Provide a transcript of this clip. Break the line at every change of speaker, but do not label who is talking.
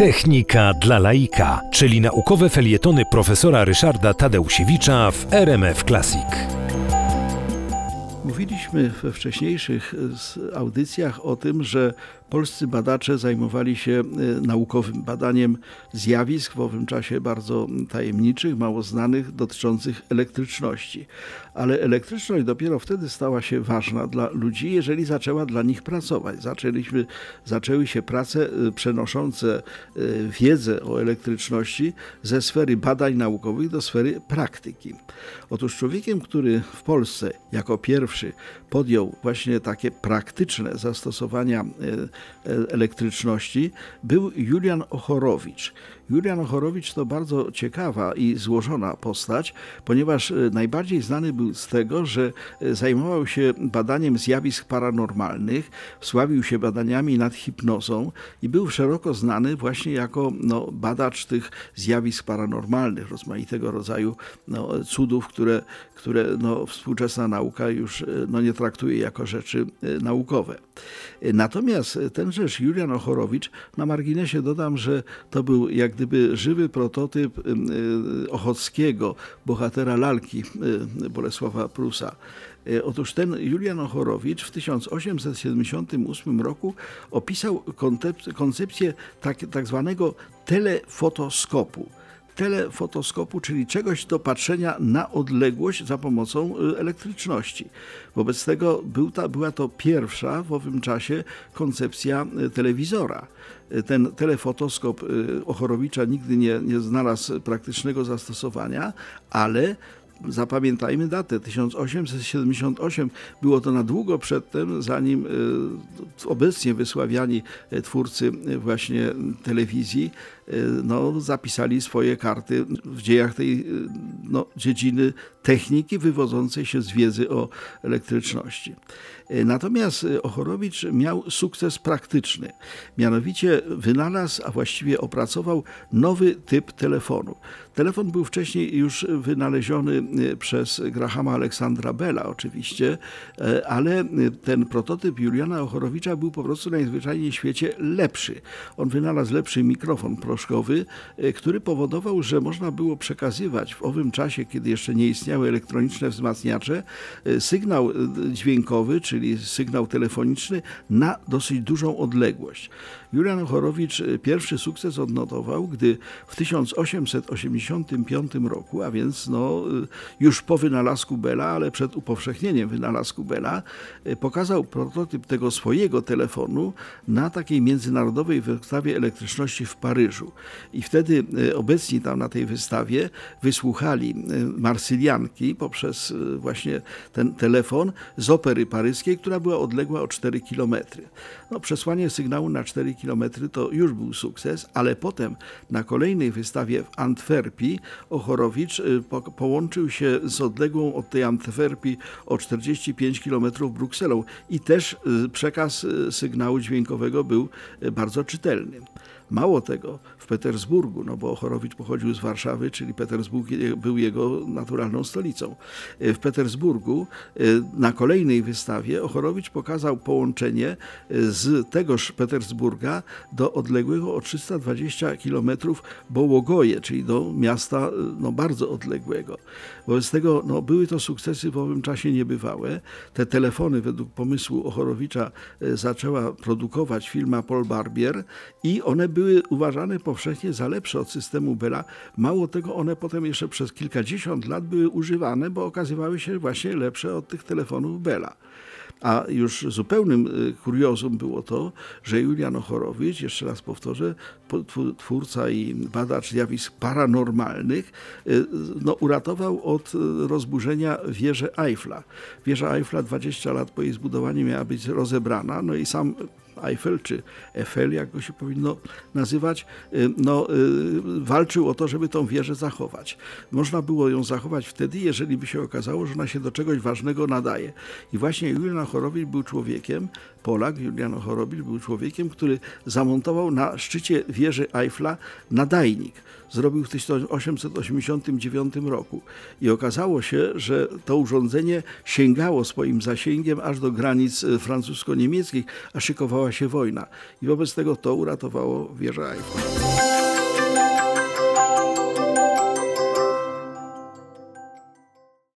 Technika dla laika, czyli naukowe felietony profesora Ryszarda Tadeusiewicza w RMF Classic.
Mówiliśmy we wcześniejszych audycjach o tym, że polscy badacze zajmowali się e, naukowym badaniem zjawisk w owym czasie bardzo tajemniczych, mało znanych, dotyczących elektryczności. Ale elektryczność dopiero wtedy stała się ważna dla ludzi, jeżeli zaczęła dla nich pracować. Zaczęliśmy, zaczęły się prace e, przenoszące wiedzę o elektryczności ze sfery badań naukowych do sfery praktyki. Otóż człowiekiem, który w Polsce jako pierwszy podjął właśnie takie praktyczne zastosowania e, e, elektryczności, był Julian Ochorowicz. Julian Ochorowicz to bardzo ciekawa i złożona postać, ponieważ e, najbardziej znany był z tego, że zajmował się badaniem zjawisk paranormalnych, sławił się badaniami nad hipnozą i był szeroko znany właśnie jako no, badacz tych zjawisk paranormalnych, rozmaitego rodzaju no, cudów, które, które no, współczesna nauka już no, nie traktuje jako rzeczy e, naukowe. E, natomiast tenżeż Julian Ochorowicz, na marginesie dodam, że to był jak gdyby żywy prototyp e, Ochockiego, bohatera lalki Bolesława Prusa. Otóż ten Julian Ochorowicz w 1878 roku opisał koncepcję tak, tak zwanego telefotoskopu telefotoskopu, czyli czegoś do patrzenia na odległość za pomocą y, elektryczności. Wobec tego był ta, była to pierwsza w owym czasie koncepcja y, telewizora. Y, ten telefotoskop Ochorowicza nigdy nie, nie znalazł praktycznego zastosowania, ale zapamiętajmy datę, 1878. Było to na długo przedtem, zanim obecnie wysławiani twórcy właśnie telewizji no, zapisali swoje karty w dziejach tej no, dziedziny techniki wywodzącej się z wiedzy o elektryczności. Natomiast Ochorowicz miał sukces praktyczny. Mianowicie wynalazł, a właściwie opracował nowy typ telefonu. Telefon był wcześniej już wynaleziony przez Grahama Aleksandra Bella oczywiście, ale ten prototyp Juliana Ochorowicza był po prostu najzwyczajniej w świecie lepszy. On wynalazł lepszy mikrofon proszkowy, e, który powodował, że można było przekazywać w owym czasie, kiedy jeszcze nie istniały elektroniczne wzmacniacze, sygnał dźwiękowy, czyli sygnał telefoniczny na dosyć dużą odległość. Julian Ochorowicz pierwszy sukces odnotował, gdy w 1880 1955 roku, a więc no, już po wynalazku Bella, ale przed upowszechnieniem wynalazku Bella, y, pokazał prototyp tego swojego telefonu na takiej międzynarodowej wystawie elektryczności w Paryżu. I wtedy y, obecni tam na tej wystawie wysłuchali Marsylianki poprzez właśnie ten telefon z opery paryskiej, która była odległa o 4 km. No, przesłanie sygnału na 4 km to już był sukces, ale potem na kolejnej wystawie w Antwerpii Ochorowicz po, połączył się z odległą od tej Antwerpii o 45 km Brukselą i też przekaz sygnału dźwiękowego był bardzo czytelny. Mało tego, w Petersburgu, no bo Ochorowicz pochodził z Warszawy, czyli Petersburg był jego naturalną stolicą. W Petersburgu na kolejnej wystawie Ochorowicz pokazał połączenie z tegoż Petersburga do odległego o 320 km Bołogoje, czyli do miasta no, bardzo odległego. Wobec tego no, były to sukcesy w owym czasie niebywałe. Te telefony według pomysłu Ochorowicza e, zaczęła produkować firma Paul Barbier i one były uważane powszechnie za lepsze od systemu Bella. Mało tego, one potem jeszcze przez kilkadziesiąt lat były używane, bo okazywały się właśnie lepsze od tych telefonów Bella. A już zupełnym y, kuriozum było to, że Julian Ochorowicz, jeszcze raz powtórzę, twórca i badacz zjawisk paranormalnych, y, no, uratował od y, rozburzenia wieżę Eiffla. Wieża Eiffla 20 lat po jej zbudowaniu miała być rozebrana, no i sam Eiffel, czy Eiffel, jak go się powinno nazywać, y, no, y, walczył o to, żeby tą wieżę zachować. Można było ją zachować wtedy, jeżeli by się okazało, że ona się do czegoś ważnego nadaje. I właśnie Julian Chorowicz był człowiekiem, Polak, Julian Chorowicz był człowiekiem, który zamontował na szczycie wieży Eiffla nadajnik. Zrobił w 1889 roku. I okazało się, że to urządzenie sięgało swoim zasięgiem aż do granic y, francusko-niemieckich, a szykowała się wojna. I wobec tego to uratowało wieżę Eiffla.